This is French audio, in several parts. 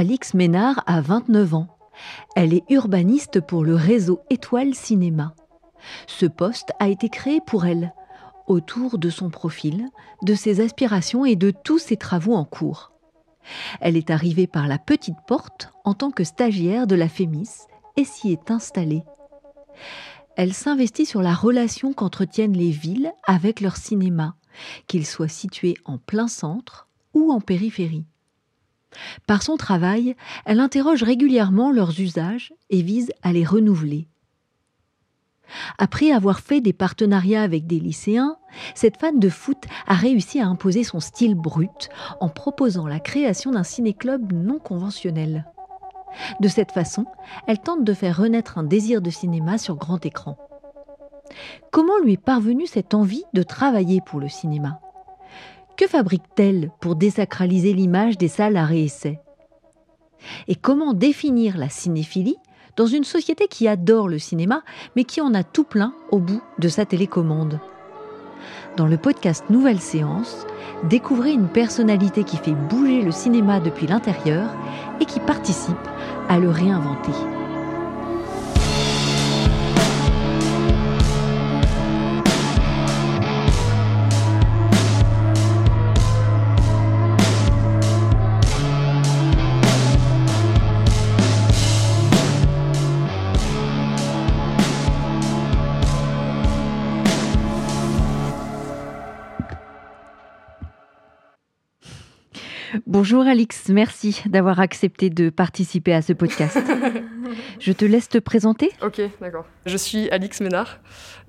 Alix Ménard a 29 ans. Elle est urbaniste pour le réseau Étoile Cinéma. Ce poste a été créé pour elle, autour de son profil, de ses aspirations et de tous ses travaux en cours. Elle est arrivée par la petite porte en tant que stagiaire de la FEMIS et s'y est installée. Elle s'investit sur la relation qu'entretiennent les villes avec leur cinéma, qu'ils soient situés en plein centre ou en périphérie. Par son travail, elle interroge régulièrement leurs usages et vise à les renouveler. Après avoir fait des partenariats avec des lycéens, cette fan de foot a réussi à imposer son style brut en proposant la création d'un ciné-club non conventionnel. De cette façon, elle tente de faire renaître un désir de cinéma sur grand écran. Comment lui est parvenue cette envie de travailler pour le cinéma? Que fabrique-t-elle pour désacraliser l'image des salles à réessai Et comment définir la cinéphilie dans une société qui adore le cinéma, mais qui en a tout plein au bout de sa télécommande? Dans le podcast Nouvelle Séance, découvrez une personnalité qui fait bouger le cinéma depuis l'intérieur et qui participe à le réinventer. Bonjour Alix, merci d'avoir accepté de participer à ce podcast. je te laisse te présenter. Ok, d'accord. Je suis Alix Ménard,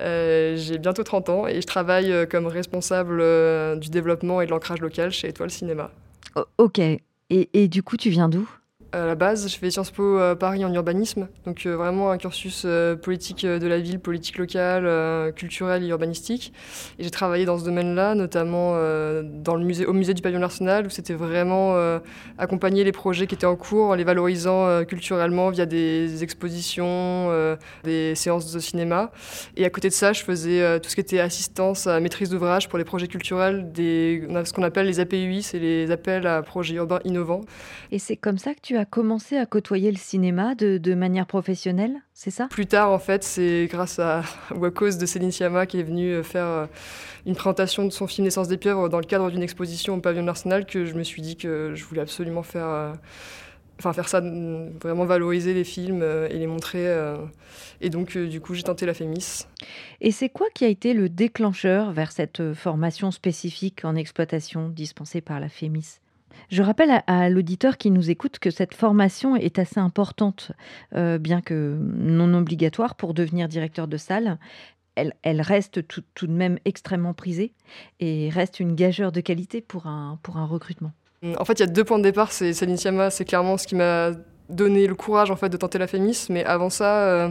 euh, j'ai bientôt 30 ans et je travaille euh, comme responsable euh, du développement et de l'ancrage local chez Étoile Cinéma. ok, et, et du coup tu viens d'où? À la base, je fais Sciences Po Paris en urbanisme, donc euh, vraiment un cursus euh, politique euh, de la ville, politique locale, culturelle et urbanistique. J'ai travaillé dans ce domaine-là, notamment au musée du pavillon Arsenal, où c'était vraiment accompagner les projets qui étaient en cours en les valorisant culturellement via des expositions, des séances de cinéma. Et à côté de ça, je faisais tout ce qui était assistance à maîtrise d'ouvrage pour les projets culturels, des, ce qu'on appelle les APUI, c'est les appels à projets urbains innovants. Et c'est comme ça que tu as commencé à côtoyer le cinéma de, manière professionnelle, c'est ça? Plus tard, en fait, c'est grâce à, ou à cause de Céline Sciamma qui est venue euh, faire euh, une présentation de son film Naissance des pieuvres dans le cadre d'une exposition au pavillon Arsenal que je me suis dit que je voulais absolument faire, euh, enfin faire ça, vraiment valoriser les films et les montrer. Et donc, du coup, j'ai tenté la Fémis. Et c'est quoi qui a été le déclencheur vers cette formation spécifique en exploitation dispensée par la Fémis? Je rappelle à, l'auditeur qui nous écoute que cette formation est assez importante, euh, bien que non obligatoire pour devenir directeur de salle. Elle, reste tout, de même extrêmement prisée et reste une gageure de qualité pour un, recrutement. En fait, il y a deux points de départ. C'est Céline Sciamma, c'est clairement ce qui m'a donné le courage en fait de tenter la Fémis. Mais avant ça, euh,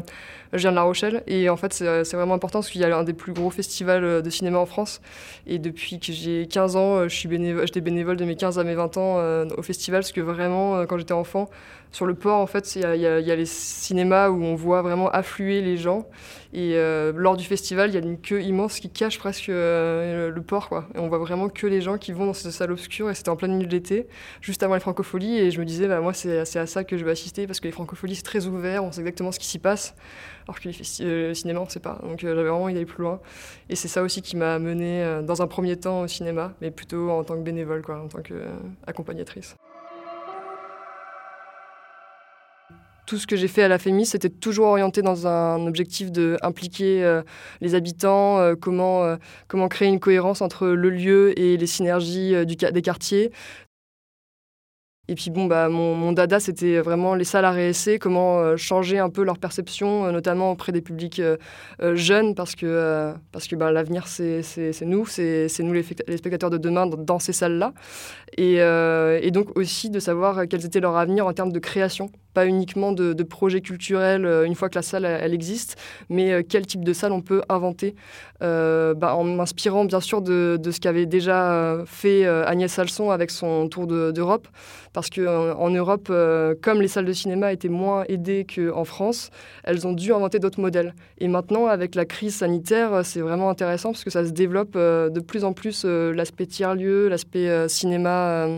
je viens de La Rochelle et en fait c'est vraiment important parce qu'il y a un des plus gros festivals euh, de cinéma en France. Et depuis que j'ai 15 ans, euh, je suis bénévole, j'étais bénévole de mes 15 à mes 20 ans au festival parce que vraiment quand j'étais enfant, sur le port en fait il y, a les cinémas où on voit vraiment affluer les gens. Et lors du festival, il y a une queue immense qui cache presque le port. Quoi. Et on voit vraiment que les gens qui vont dans cette salle obscure. Et c'était en plein milieu de l'été, juste avant les francopholies. Et je me disais, bah, moi, c'est à ça que je vais assister parce que les francopholies, c'est très ouvert, on sait exactement ce qui s'y passe. Alors que euh, le cinéma, on ne sait pas. Donc j'avais vraiment envie d'aller plus loin. Et c'est ça aussi qui m'a mené euh, dans un premier temps au cinéma, mais plutôt en tant que bénévole, quoi, en tant qu'accompagnatrice. Tout ce que j'ai fait à la FEMI, c'était toujours orienté dans un objectif d'impliquer euh, les habitants, comment, comment créer une cohérence entre le lieu et les synergies du, des quartiers, et puis bon, bah, mon, dada, c'était vraiment les salles à réessayer, comment euh, changer un peu leur perception, euh, notamment auprès des publics euh, jeunes, parce que, parce que bah, l'avenir, c'est nous, c'est nous les, spectateurs de demain dans, ces salles-là. Et, et, donc aussi de savoir quels étaient leurs avenirs en termes de création, pas uniquement de, projets culturels une fois que la salle elle, existe, mais quel type de salle on peut inventer, bah, en m'inspirant bien sûr de, de ce qu'avait déjà fait Agnès Salson avec son tour d'Europe parce qu'en Europe, euh, comme les salles de cinéma étaient moins aidées qu'en France, elles ont dû inventer d'autres modèles. Et maintenant, avec la crise sanitaire, c'est vraiment intéressant parce que ça se développe euh, de plus en plus euh, l'aspect tiers-lieu, l'aspect cinéma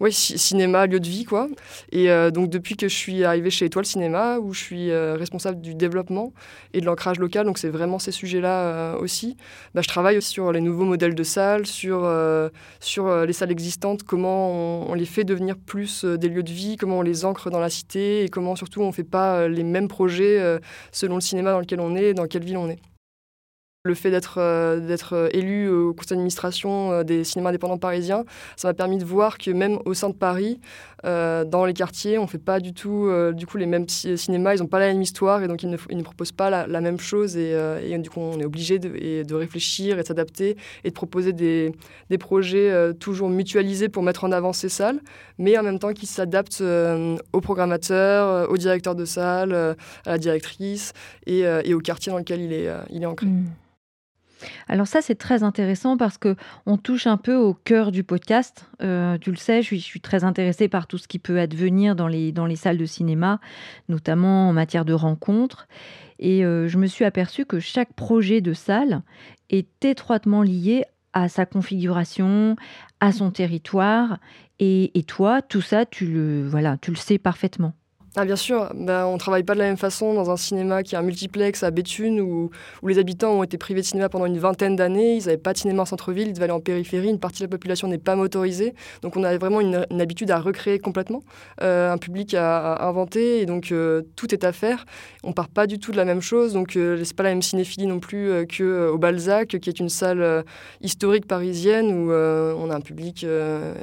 ouais, cinéma, lieu de vie, quoi. Et euh, donc, depuis que je suis arrivée chez Étoile Cinéma, où je suis euh, responsable du développement et de l'ancrage local, donc c'est vraiment ces sujets-là euh, aussi, bah, je travaille sur les nouveaux modèles de salles, sur, sur les salles existantes, comment on, les fait devenir plus des lieux de vie, comment on les ancre dans la cité et comment surtout on ne fait pas les mêmes projets selon le cinéma dans lequel on est, dans quelle ville on est. Le fait d'être euh, euh, élu au conseil d'administration euh, des cinémas indépendants parisiens, ça m'a permis de voir que même au sein de Paris, dans les quartiers, on ne fait pas du tout du coup les mêmes cinémas, ils n'ont pas la même histoire et donc ils ne, proposent pas la, même chose et, du coup on est obligé de, réfléchir et de s'adapter et de proposer des, projets toujours mutualisés pour mettre en avant ces salles, mais en même temps qui s'adaptent aux programmateurs, aux directeurs de salle, à la directrice et, au quartier dans lequel il est, il ancré. Mmh. Alors ça, c'est très intéressant parce que on touche un peu au cœur du podcast. Euh, tu le sais, je suis, très intéressée par tout ce qui peut advenir dans les, dans les salles de cinéma, notamment en matière de rencontres. Et euh, je me suis aperçue que chaque projet de salle est étroitement lié à sa configuration, à son territoire. Et, et toi, tout ça, tu le, voilà, tu le sais parfaitement. Ah bien sûr, ben, on ne travaille pas de la même façon dans un cinéma qui est un multiplex à Béthune où, où les habitants ont été privés de cinéma pendant une vingtaine d'années, ils n'avaient pas de cinéma en centre-ville, ils devaient aller en périphérie, une partie de la population n'est pas motorisée, donc on a vraiment une, habitude à recréer complètement euh, un public à, inventer. Et donc euh, tout est à faire. On part pas du tout de la même chose, donc euh, c'est pas la même cinéphilie non plus que au Balzac, qui est une salle historique parisienne où on a un public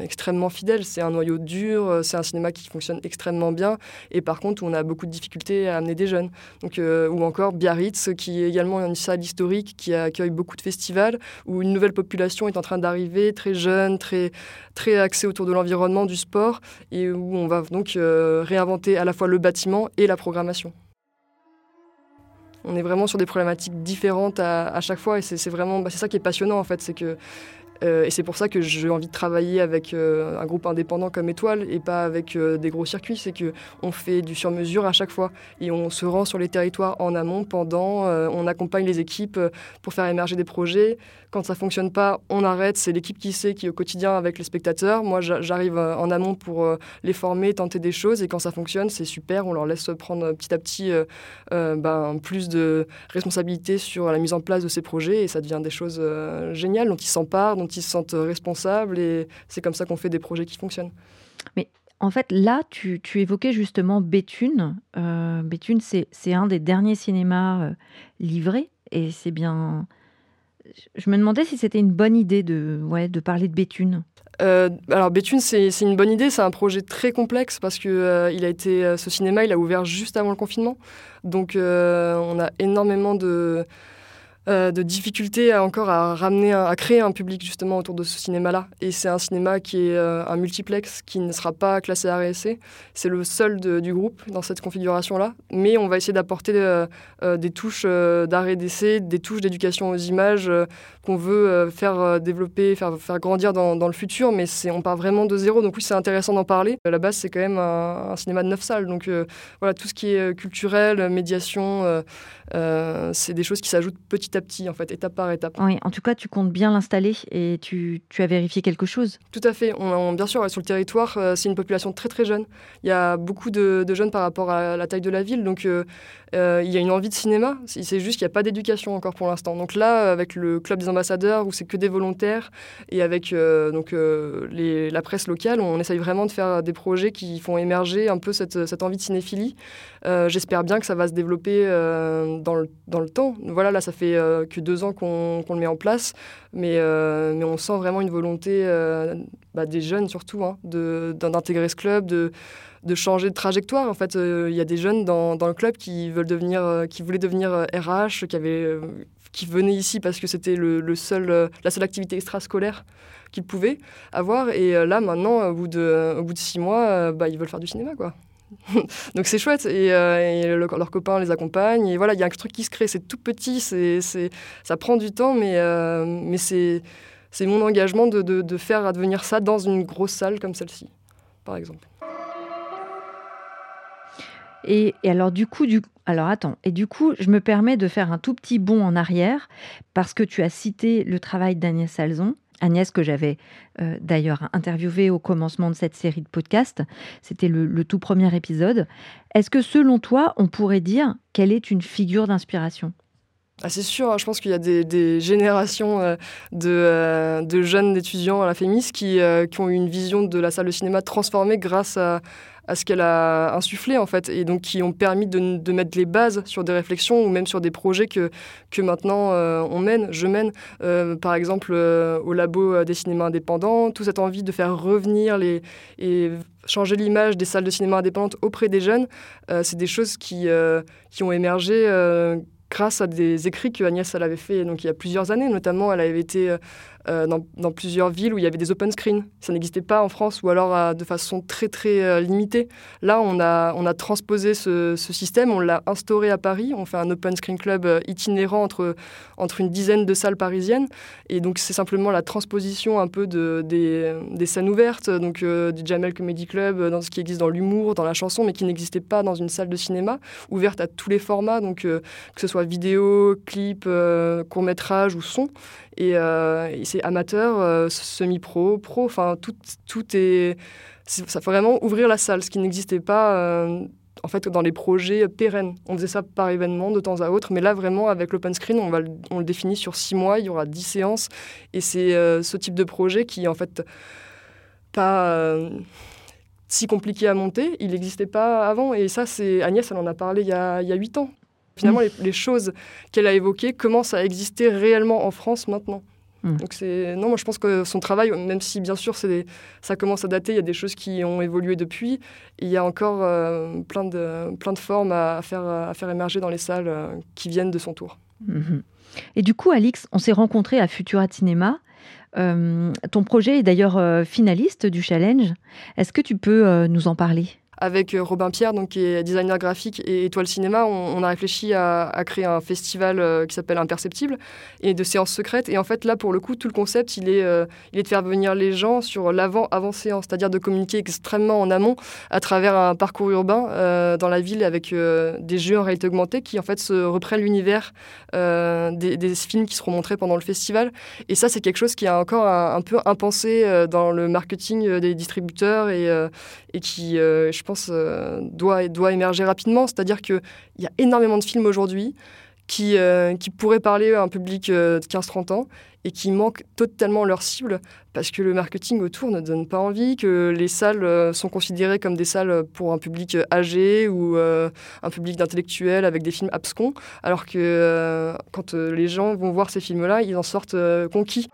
extrêmement fidèle. C'est un noyau dur, c'est un cinéma qui fonctionne extrêmement bien par contre on a beaucoup de difficultés à amener des jeunes. Donc, euh, ou encore Biarritz, qui est également une salle historique qui accueille beaucoup de festivals, où une nouvelle population est en train d'arriver, très jeune, très, très axée autour de l'environnement, du sport, et où on va donc euh, réinventer à la fois le bâtiment et la programmation. On est vraiment sur des problématiques différentes à, chaque fois et c'est vraiment bah, c'est ça qui est passionnant en fait, c'est que euh, et c'est pour ça que j'ai envie de travailler avec euh, un groupe indépendant comme Étoile et pas avec euh, des gros circuits. C'est qu'on fait du sur-mesure à chaque fois et on se rend sur les territoires en amont, pendant, on accompagne les équipes pour faire émerger des projets. Quand ça fonctionne pas, on arrête. C'est l'équipe qui sait, qui est au quotidien avec les spectateurs. Moi, j'arrive en amont pour les former, tenter des choses et quand ça fonctionne, c'est super. On leur laisse prendre petit à petit ben, plus de responsabilité sur la mise en place de ces projets et ça devient des choses géniales dont ils s'emparent, ils se sentent responsables et c'est comme ça qu'on fait des projets qui fonctionnent. Mais en fait, là, tu, évoquais justement Béthune. Euh, Béthune, c'est un des derniers cinémas euh, livrés et c'est bien. Je me demandais si c'était une bonne idée de, ouais, de parler de Béthune. Euh, alors Béthune, c'est une bonne idée. C'est un projet très complexe parce que euh, il a été, ce cinéma, il a ouvert juste avant le confinement. Donc on a énormément de euh, de difficultés encore à ramener, à créer un public justement autour de ce cinéma-là. Et c'est un cinéma qui est euh, un multiplex qui ne sera pas classé RSC. C'est le seul du groupe dans cette configuration-là. Mais on va essayer d'apporter euh, des touches d'arrêt d'essai, des touches d'éducation aux images qu'on veut faire développer, faire, faire grandir dans, le futur. Mais on part vraiment de zéro. Donc oui, c'est intéressant d'en parler. À la base, c'est quand même un, cinéma de neuf salles. Donc voilà, tout ce qui est culturel, médiation, c'est des choses qui s'ajoutent petit à petit, en fait, étape par étape. Oui, en tout cas, tu comptes bien l'installer et tu, tu, as vérifié quelque chose Tout à fait. On, bien sûr, sur le territoire, euh, c'est une population très très jeune. Il y a beaucoup de, jeunes par rapport à la taille de la ville, donc euh, euh, il y a une envie de cinéma. C'est juste qu'il n'y a pas d'éducation encore pour l'instant. Donc là, avec le club des où c'est que des volontaires, et avec donc les, la presse locale, on essaye vraiment de faire des projets qui font émerger un peu cette, cette envie de cinéphilie. J'espère bien que ça va se développer dans, le, dans le temps. Voilà, là, ça fait euh, que deux ans qu'on le met en place, mais, euh, mais on sent vraiment une volonté euh, bah, des jeunes surtout hein, d'intégrer ce club, de, de changer de trajectoire. En fait, il y a des jeunes dans, le club qui veulent devenir, qui voulaient devenir RH, qui avaient qui venaient ici parce que c'était le, seul, la seule activité extrascolaire qu'ils pouvaient avoir. Et là, maintenant, au bout de, au bout de six mois, bah, ils veulent faire du cinéma, quoi. Donc c'est chouette et, euh, leurs copains les accompagnent et voilà il y a un truc qui se crée c'est tout petit c'est ça prend du temps mais euh, mais c'est c'est mon engagement de, de, faire advenir ça dans une grosse salle comme celle-ci par exemple. Et, alors du coup du alors attends et du coup je me permets de faire un tout petit bond en arrière parce que tu as cité le travail d'Agnès Salzon Agnès, que j'avais euh, d'ailleurs interviewée au commencement de cette série de podcasts. C'était le, tout premier épisode. Est-ce que selon toi, on pourrait dire qu'elle est une figure d'inspiration? Ah, c'est sûr, hein. je pense qu'il y a des, générations euh, de, de, jeunes étudiants à la FEMIS qui, qui, ont eu une vision de la salle de cinéma transformée grâce à, à ce qu'elle a insufflé en fait et donc qui ont permis de, de, mettre les bases sur des réflexions ou même sur des projets que, que maintenant euh, on mène, je mène euh, par exemple euh, au labo des cinémas indépendants, toute cette envie de faire revenir les et changer l'image des salles de cinéma indépendantes auprès des jeunes, c'est des choses qui, qui ont émergé grâce à des écrits que Agnès elle avait fait donc il y a plusieurs années notamment elle avait été euh, dans, plusieurs villes où il y avait des open screens. Ça n'existait pas en France ou alors euh, de façon très très euh, limitée. Là, on a, on a transposé ce, système, on l'a instauré à Paris. On fait un open screen club itinérant entre, entre une dizaine de salles parisiennes. Et donc, c'est simplement la transposition un peu de, des, des scènes ouvertes, donc du Jamel Comedy Club, dans ce qui existe dans l'humour, dans la chanson, mais qui n'existait pas dans une salle de cinéma, ouverte à tous les formats, donc que ce soit vidéo, clip, court métrage ou son. Et, c'est amateur, euh, semi-pro, pro, enfin tout, tout est... Ça fait vraiment ouvrir la salle, ce qui n'existait pas euh, en fait dans les projets pérennes. On faisait ça par événement de temps à autre, mais là vraiment avec l'open screen, on, va, on le définit sur six mois, il y aura dix séances, et c'est euh, ce type de projet qui en fait pas si compliqué à monter, il n'existait pas avant, et ça c'est Agnès, elle en a parlé il y a huit ans. Finalement, les, les choses qu'elle a évoquées commencent à exister réellement en France maintenant. Hmm. Donc c'est non, moi je pense que son travail, même si bien sûr c'est ça commence à dater, il y a des choses qui ont évolué depuis, il y a encore euh, plein de plein de formes à, faire à faire émerger dans les salles euh, qui viennent de son tour. Mhm. Et du coup, Alix, on s'est rencontrés à Futura Cinéma. Euh, ton projet est d'ailleurs finaliste du challenge. Est-ce que tu peux nous en parler? Avec euh, Robin Pierre, donc, qui est designer graphique et Étoile Cinéma, on, a réfléchi à, créer un festival euh, qui s'appelle Imperceptible et de séances secrètes. Et en fait, là, pour le coup, tout le concept, il est, euh, il est de faire venir les gens sur l'avant-avant-séance, c'est-à-dire de communiquer extrêmement en amont à travers un parcours urbain dans la ville avec des jeux en réalité augmentée qui, en fait, se reprennent l'univers des, films qui seront montrés pendant le festival. Et ça, c'est quelque chose qui est encore un, peu impensé dans le marketing des distributeurs et, et qui, je pense, euh, doit, doit émerger rapidement. C'est-à-dire qu'il y a énormément de films aujourd'hui qui, euh, qui pourraient parler à un public euh, de 15-30 ans et qui manquent totalement leur cible parce que le marketing autour ne donne pas envie, que les salles sont considérées comme des salles pour un public âgé ou un public d'intellectuels avec des films abscons, alors que quand les gens vont voir ces films-là, ils en sortent conquis.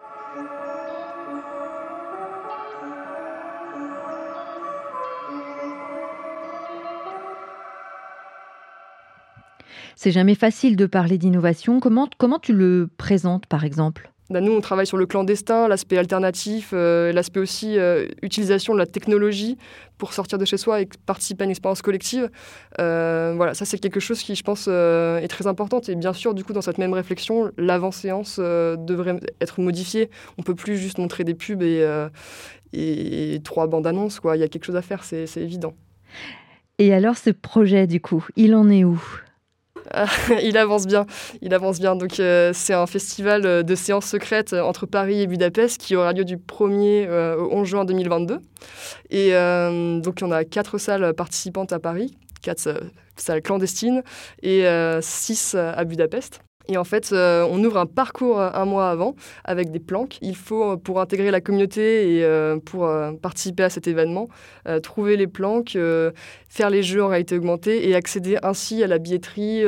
C'est jamais facile de parler d'innovation. Comment, comment tu le présentes, par exemple? Bah, nous, on travaille sur le clandestin, l'aspect alternatif, euh, l'aspect aussi euh, utilisation de la technologie pour sortir de chez soi et participer à une expérience collective. Euh, voilà, ça c'est quelque chose qui, je pense, est très important. Et bien sûr, du coup, dans cette même réflexion, l'avant-séance devrait être modifiée. On peut plus juste montrer des pubs et, et, et trois bandes annonces. Quoi. Il y a quelque chose à faire, c'est évident. Et alors, ce projet, du coup, il en est où? il avance bien, il avance bien. Donc euh, c'est un festival euh, de séances secrètes euh, entre Paris et Budapest qui aura lieu du 1er au 11 juin 2022. Et donc on a quatre salles participantes à Paris, quatre salles clandestines et six à Budapest. Et en fait, euh, on ouvre un parcours euh, un mois avant avec des planques. Il faut, euh, pour intégrer la communauté et pour participer à cet événement, trouver les planques, faire les jeux en réalité augmentée et accéder ainsi à la billetterie,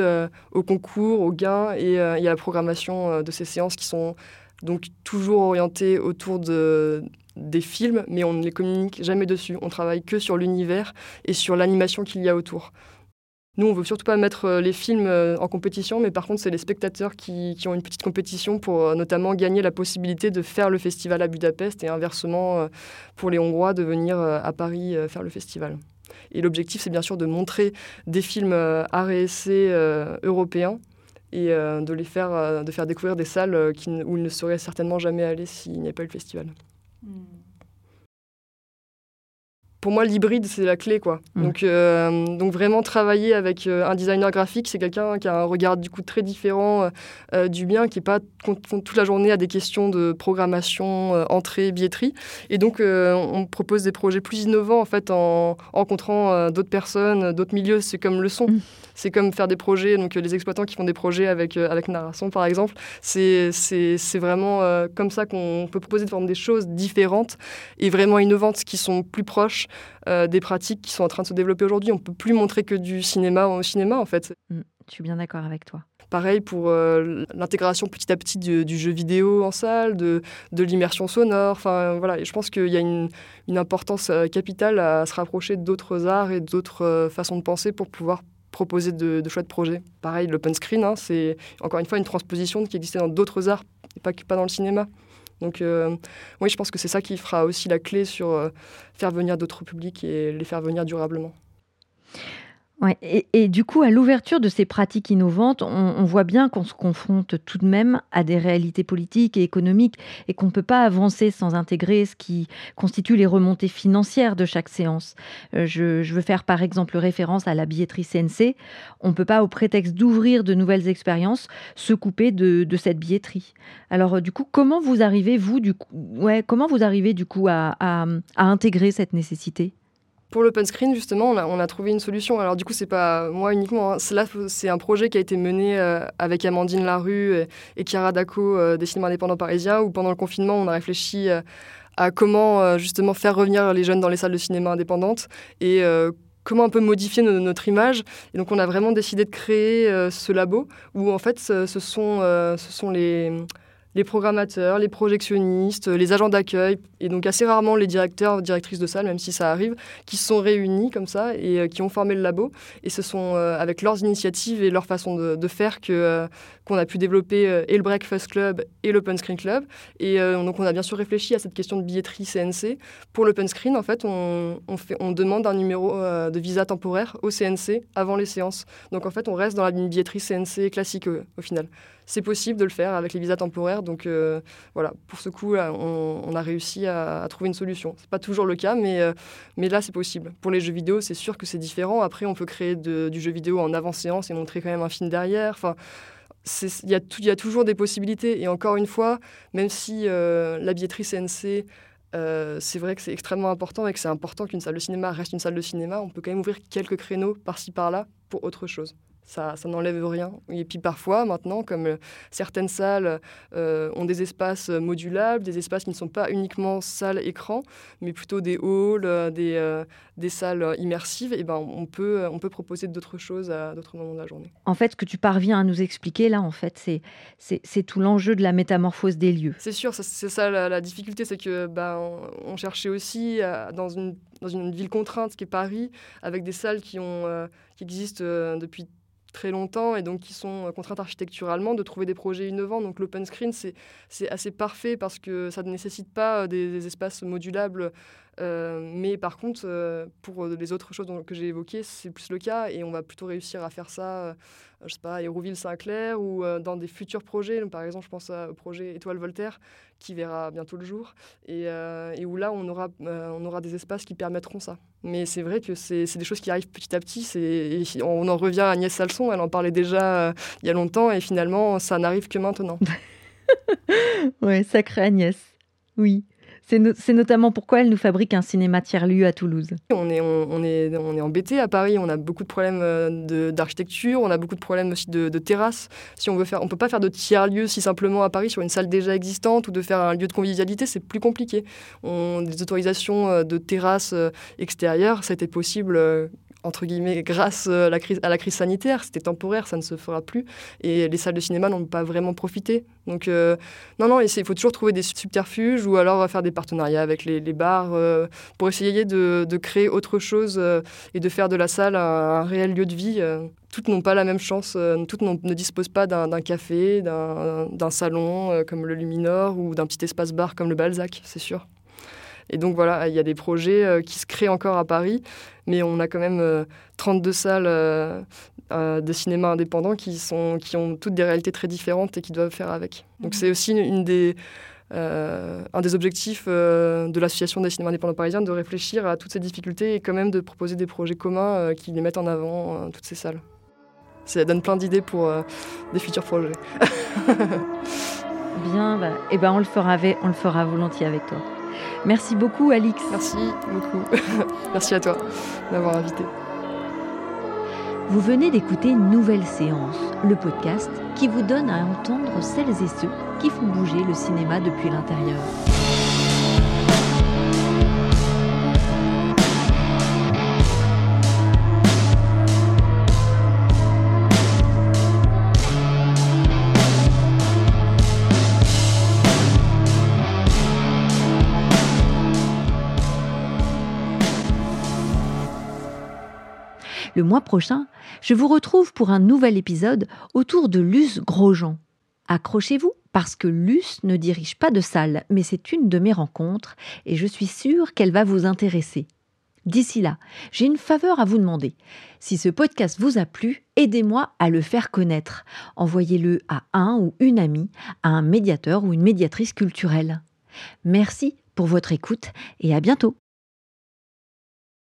au concours, aux gains et, à la programmation de ces séances qui sont donc toujours orientées autour de, des films, mais on ne les communique jamais dessus. On travaille que sur l'univers et sur l'animation qu'il y a autour. Nous, on veut surtout pas mettre euh, les films euh, en compétition, mais par contre, c'est les spectateurs qui, ont une petite compétition pour euh, notamment gagner la possibilité de faire le festival à Budapest et inversement pour les Hongrois de venir à Paris faire le festival. Et l'objectif, c'est bien sûr de montrer des films art et essai européens et de les faire, de faire découvrir des salles où ils ne seraient certainement jamais allés s'il n'y avait pas eu le festival. Hmm pour moi, l'hybride, c'est la clé, quoi. Mmh. Donc, donc, vraiment travailler avec un designer graphique, c'est quelqu'un qui a un regard, du coup, très différent du mien, qui n'est pas toute la journée à des questions de programmation, entrée, billetterie. Et donc, on propose des projets plus innovants, en fait, en, rencontrant d'autres personnes, d'autres milieux. C'est comme le son. Mmh. C'est comme faire des projets, donc les exploitants qui font des projets avec, avec Narration, par exemple. C'est vraiment comme ça qu'on peut proposer de former des choses différentes et vraiment innovantes qui sont plus proches euh, des pratiques qui sont en train de se développer aujourd'hui. On ne peut plus montrer que du cinéma au cinéma, en fait. Mm, je suis bien d'accord avec toi. Pareil pour euh, l'intégration petit à petit du, jeu vidéo en salle, de, de l'immersion sonore. Enfin, voilà. Et je pense qu'il y a une, une, importance euh, capitale à se rapprocher d'autres arts et d'autres façons de penser pour pouvoir proposer de, de chouettes projets. Pareil, l'open screen, hein, c'est encore une fois une transposition qui existait dans d'autres arts, et pas, pas dans le cinéma. Donc euh, oui, je pense que c'est ça qui fera aussi la clé sur euh, faire venir d'autres publics et les faire venir durablement. Ouais, et, du coup, à l'ouverture de ces pratiques innovantes, on, voit bien qu'on se confronte tout de même à des réalités politiques et économiques et qu'on ne peut pas avancer sans intégrer ce qui constitue les remontées financières de chaque séance. Euh, je, veux faire par exemple référence à la billetterie CNC. On ne peut pas, au prétexte d'ouvrir de nouvelles expériences, se couper de, cette billetterie. Alors, euh, du coup, comment vous arrivez, vous, du coup, ouais, comment vous arrivez du coup à intégrer cette nécessité? Pour l'open screen, justement, on a, trouvé une solution. Alors, du coup, c'est pas moi uniquement. Hein. C'est un projet qui a été mené euh, avec Amandine Larue et, et Chiara Daco euh, des cinémas indépendants parisiens, où pendant le confinement, on a réfléchi euh, à comment justement faire revenir les jeunes dans les salles de cinéma indépendantes et comment un peu modifier notre image. Et donc, on a vraiment décidé de créer ce labo où, en fait, ce, sont, ce sont les les programmateurs, les projectionnistes, les agents d'accueil, et donc assez rarement les directeurs, directrices de salle, même si ça arrive, qui se sont réunis comme ça et euh, qui ont formé le labo. Et ce sont euh, avec leurs initiatives et leur façon de, faire que euh, qu'on a pu développer et le Breakfast Club et l'Open Screen Club. Et donc on a bien sûr réfléchi à cette question de billetterie CNC. Pour l'Open Screen, en fait, on, fait, on demande un numéro de visa temporaire au CNC avant les séances. Donc en fait, on reste dans la billetterie CNC classique au final c'est possible de le faire avec les visas temporaires. Donc euh, voilà, pour ce coup, on, a réussi à, trouver une solution. C'est pas toujours le cas, mais, euh, mais là, c'est possible. Pour les jeux vidéo, c'est sûr que c'est différent. Après, on peut créer du jeu vidéo en avant-séance et montrer quand même un film derrière. Enfin, il y a toujours des possibilités. Et encore une fois, même si euh, la billetterie CNC c'est vrai que c'est extrêmement important et que c'est important qu'une salle de cinéma reste une salle de cinéma. On peut quand même ouvrir quelques créneaux par-ci par-là pour autre chose ça, n'enlève rien. Et puis parfois, maintenant, comme euh, certaines salles euh, ont des espaces modulables, des espaces qui ne sont pas uniquement salles écran, mais plutôt des halls, euh, des, des salles immersives, et eh ben, on, peut, on peut proposer d'autres choses à d'autres moments de la journée. En fait, ce que tu parviens à nous expliquer là, en fait, c'est, c'est, tout l'enjeu de la métamorphose des lieux. C'est sûr, c'est ça la, difficulté, c'est que ben, on, cherchait aussi dans, une, dans une ville contrainte, qui est Paris, avec des salles qui, ont, qui existent depuis très longtemps et donc qui sont euh, contraintes architecturalement de trouver des projets innovants. Donc l'open screen, c'est assez parfait parce que ça ne nécessite pas euh, des, espaces modulables. Euh, mais par contre, pour les autres choses que j'ai évoquées, c'est plus le cas et on va plutôt réussir à faire ça je sais pas, à Hérouville-Saint-Clair ou euh, dans des futurs projets. Par exemple, je pense au projet Étoile Voltaire qui verra bientôt le jour et, euh, où là, on aura, euh, des espaces qui permettront ça. Mais c'est vrai que c'est des choses qui arrivent petit à petit. On en revient à Agnès Salson, elle en parlait déjà il y a longtemps et finalement, ça n'arrive que maintenant. ouais, sacrée Agnès. Oui. C'est notamment pourquoi elle nous fabrique un cinéma tiers-lieu à Toulouse. On est, on, est, on est embêté à Paris, on a beaucoup de problèmes euh, d'architecture, on a beaucoup de problèmes aussi de, terrasses. Si on veut faire, peut pas faire de tiers-lieu si simplement à Paris sur une salle déjà existante ou de faire un lieu de convivialité, c'est plus compliqué. Des autorisations euh, de terrasses euh, extérieures, ça a été possible entre guillemets, grâce à la, crise, à la crise sanitaire. C'était temporaire, ça ne se fera plus. Et les salles de cinéma n'ont pas vraiment profité. Donc, euh, non, non, il faut toujours trouver des subterfuges ou alors faire des partenariats avec les, bars euh, pour essayer de, créer autre chose euh, et de faire de la salle un, réel lieu de vie. toutes n'ont pas la même chance, toutes ne disposent pas d'un café, d'un salon comme le Luminor ou d'un petit espace bar comme le Balzac, c'est sûr. Et donc voilà, il y a des projets euh, qui se créent encore à Paris, mais on a quand même 32 euh, salles euh, de cinéma indépendants qui, sont, qui ont toutes des réalités très différentes et qui doivent faire avec. Donc mhm. c'est aussi une, des un des objectifs de l'association des cinémas indépendants parisiens de réfléchir à toutes ces difficultés et quand même de proposer des projets communs qui les mettent en avant toutes ces salles. Ça donne plein d'idées pour des futurs projets. Bien, bah, eh ben on le fera, on le fera volontiers avec toi. Merci beaucoup, Alix. Merci beaucoup. Merci à toi d'avoir invité. Vous venez d'écouter une nouvelle séance, le podcast qui vous donne à entendre celles et ceux qui font bouger le cinéma depuis l'intérieur. Le mois prochain, je vous retrouve pour un nouvel épisode autour de Luce Grosjean. Accrochez-vous parce que Luce ne dirige pas de salle, mais c'est une de mes rencontres et je suis sûre qu'elle va vous intéresser. D'ici là, j'ai une faveur à vous demander. Si ce podcast vous a plu, aidez-moi à le faire connaître. Envoyez-le à un ou une amie, à un médiateur ou une médiatrice culturelle. Merci pour votre écoute et à bientôt.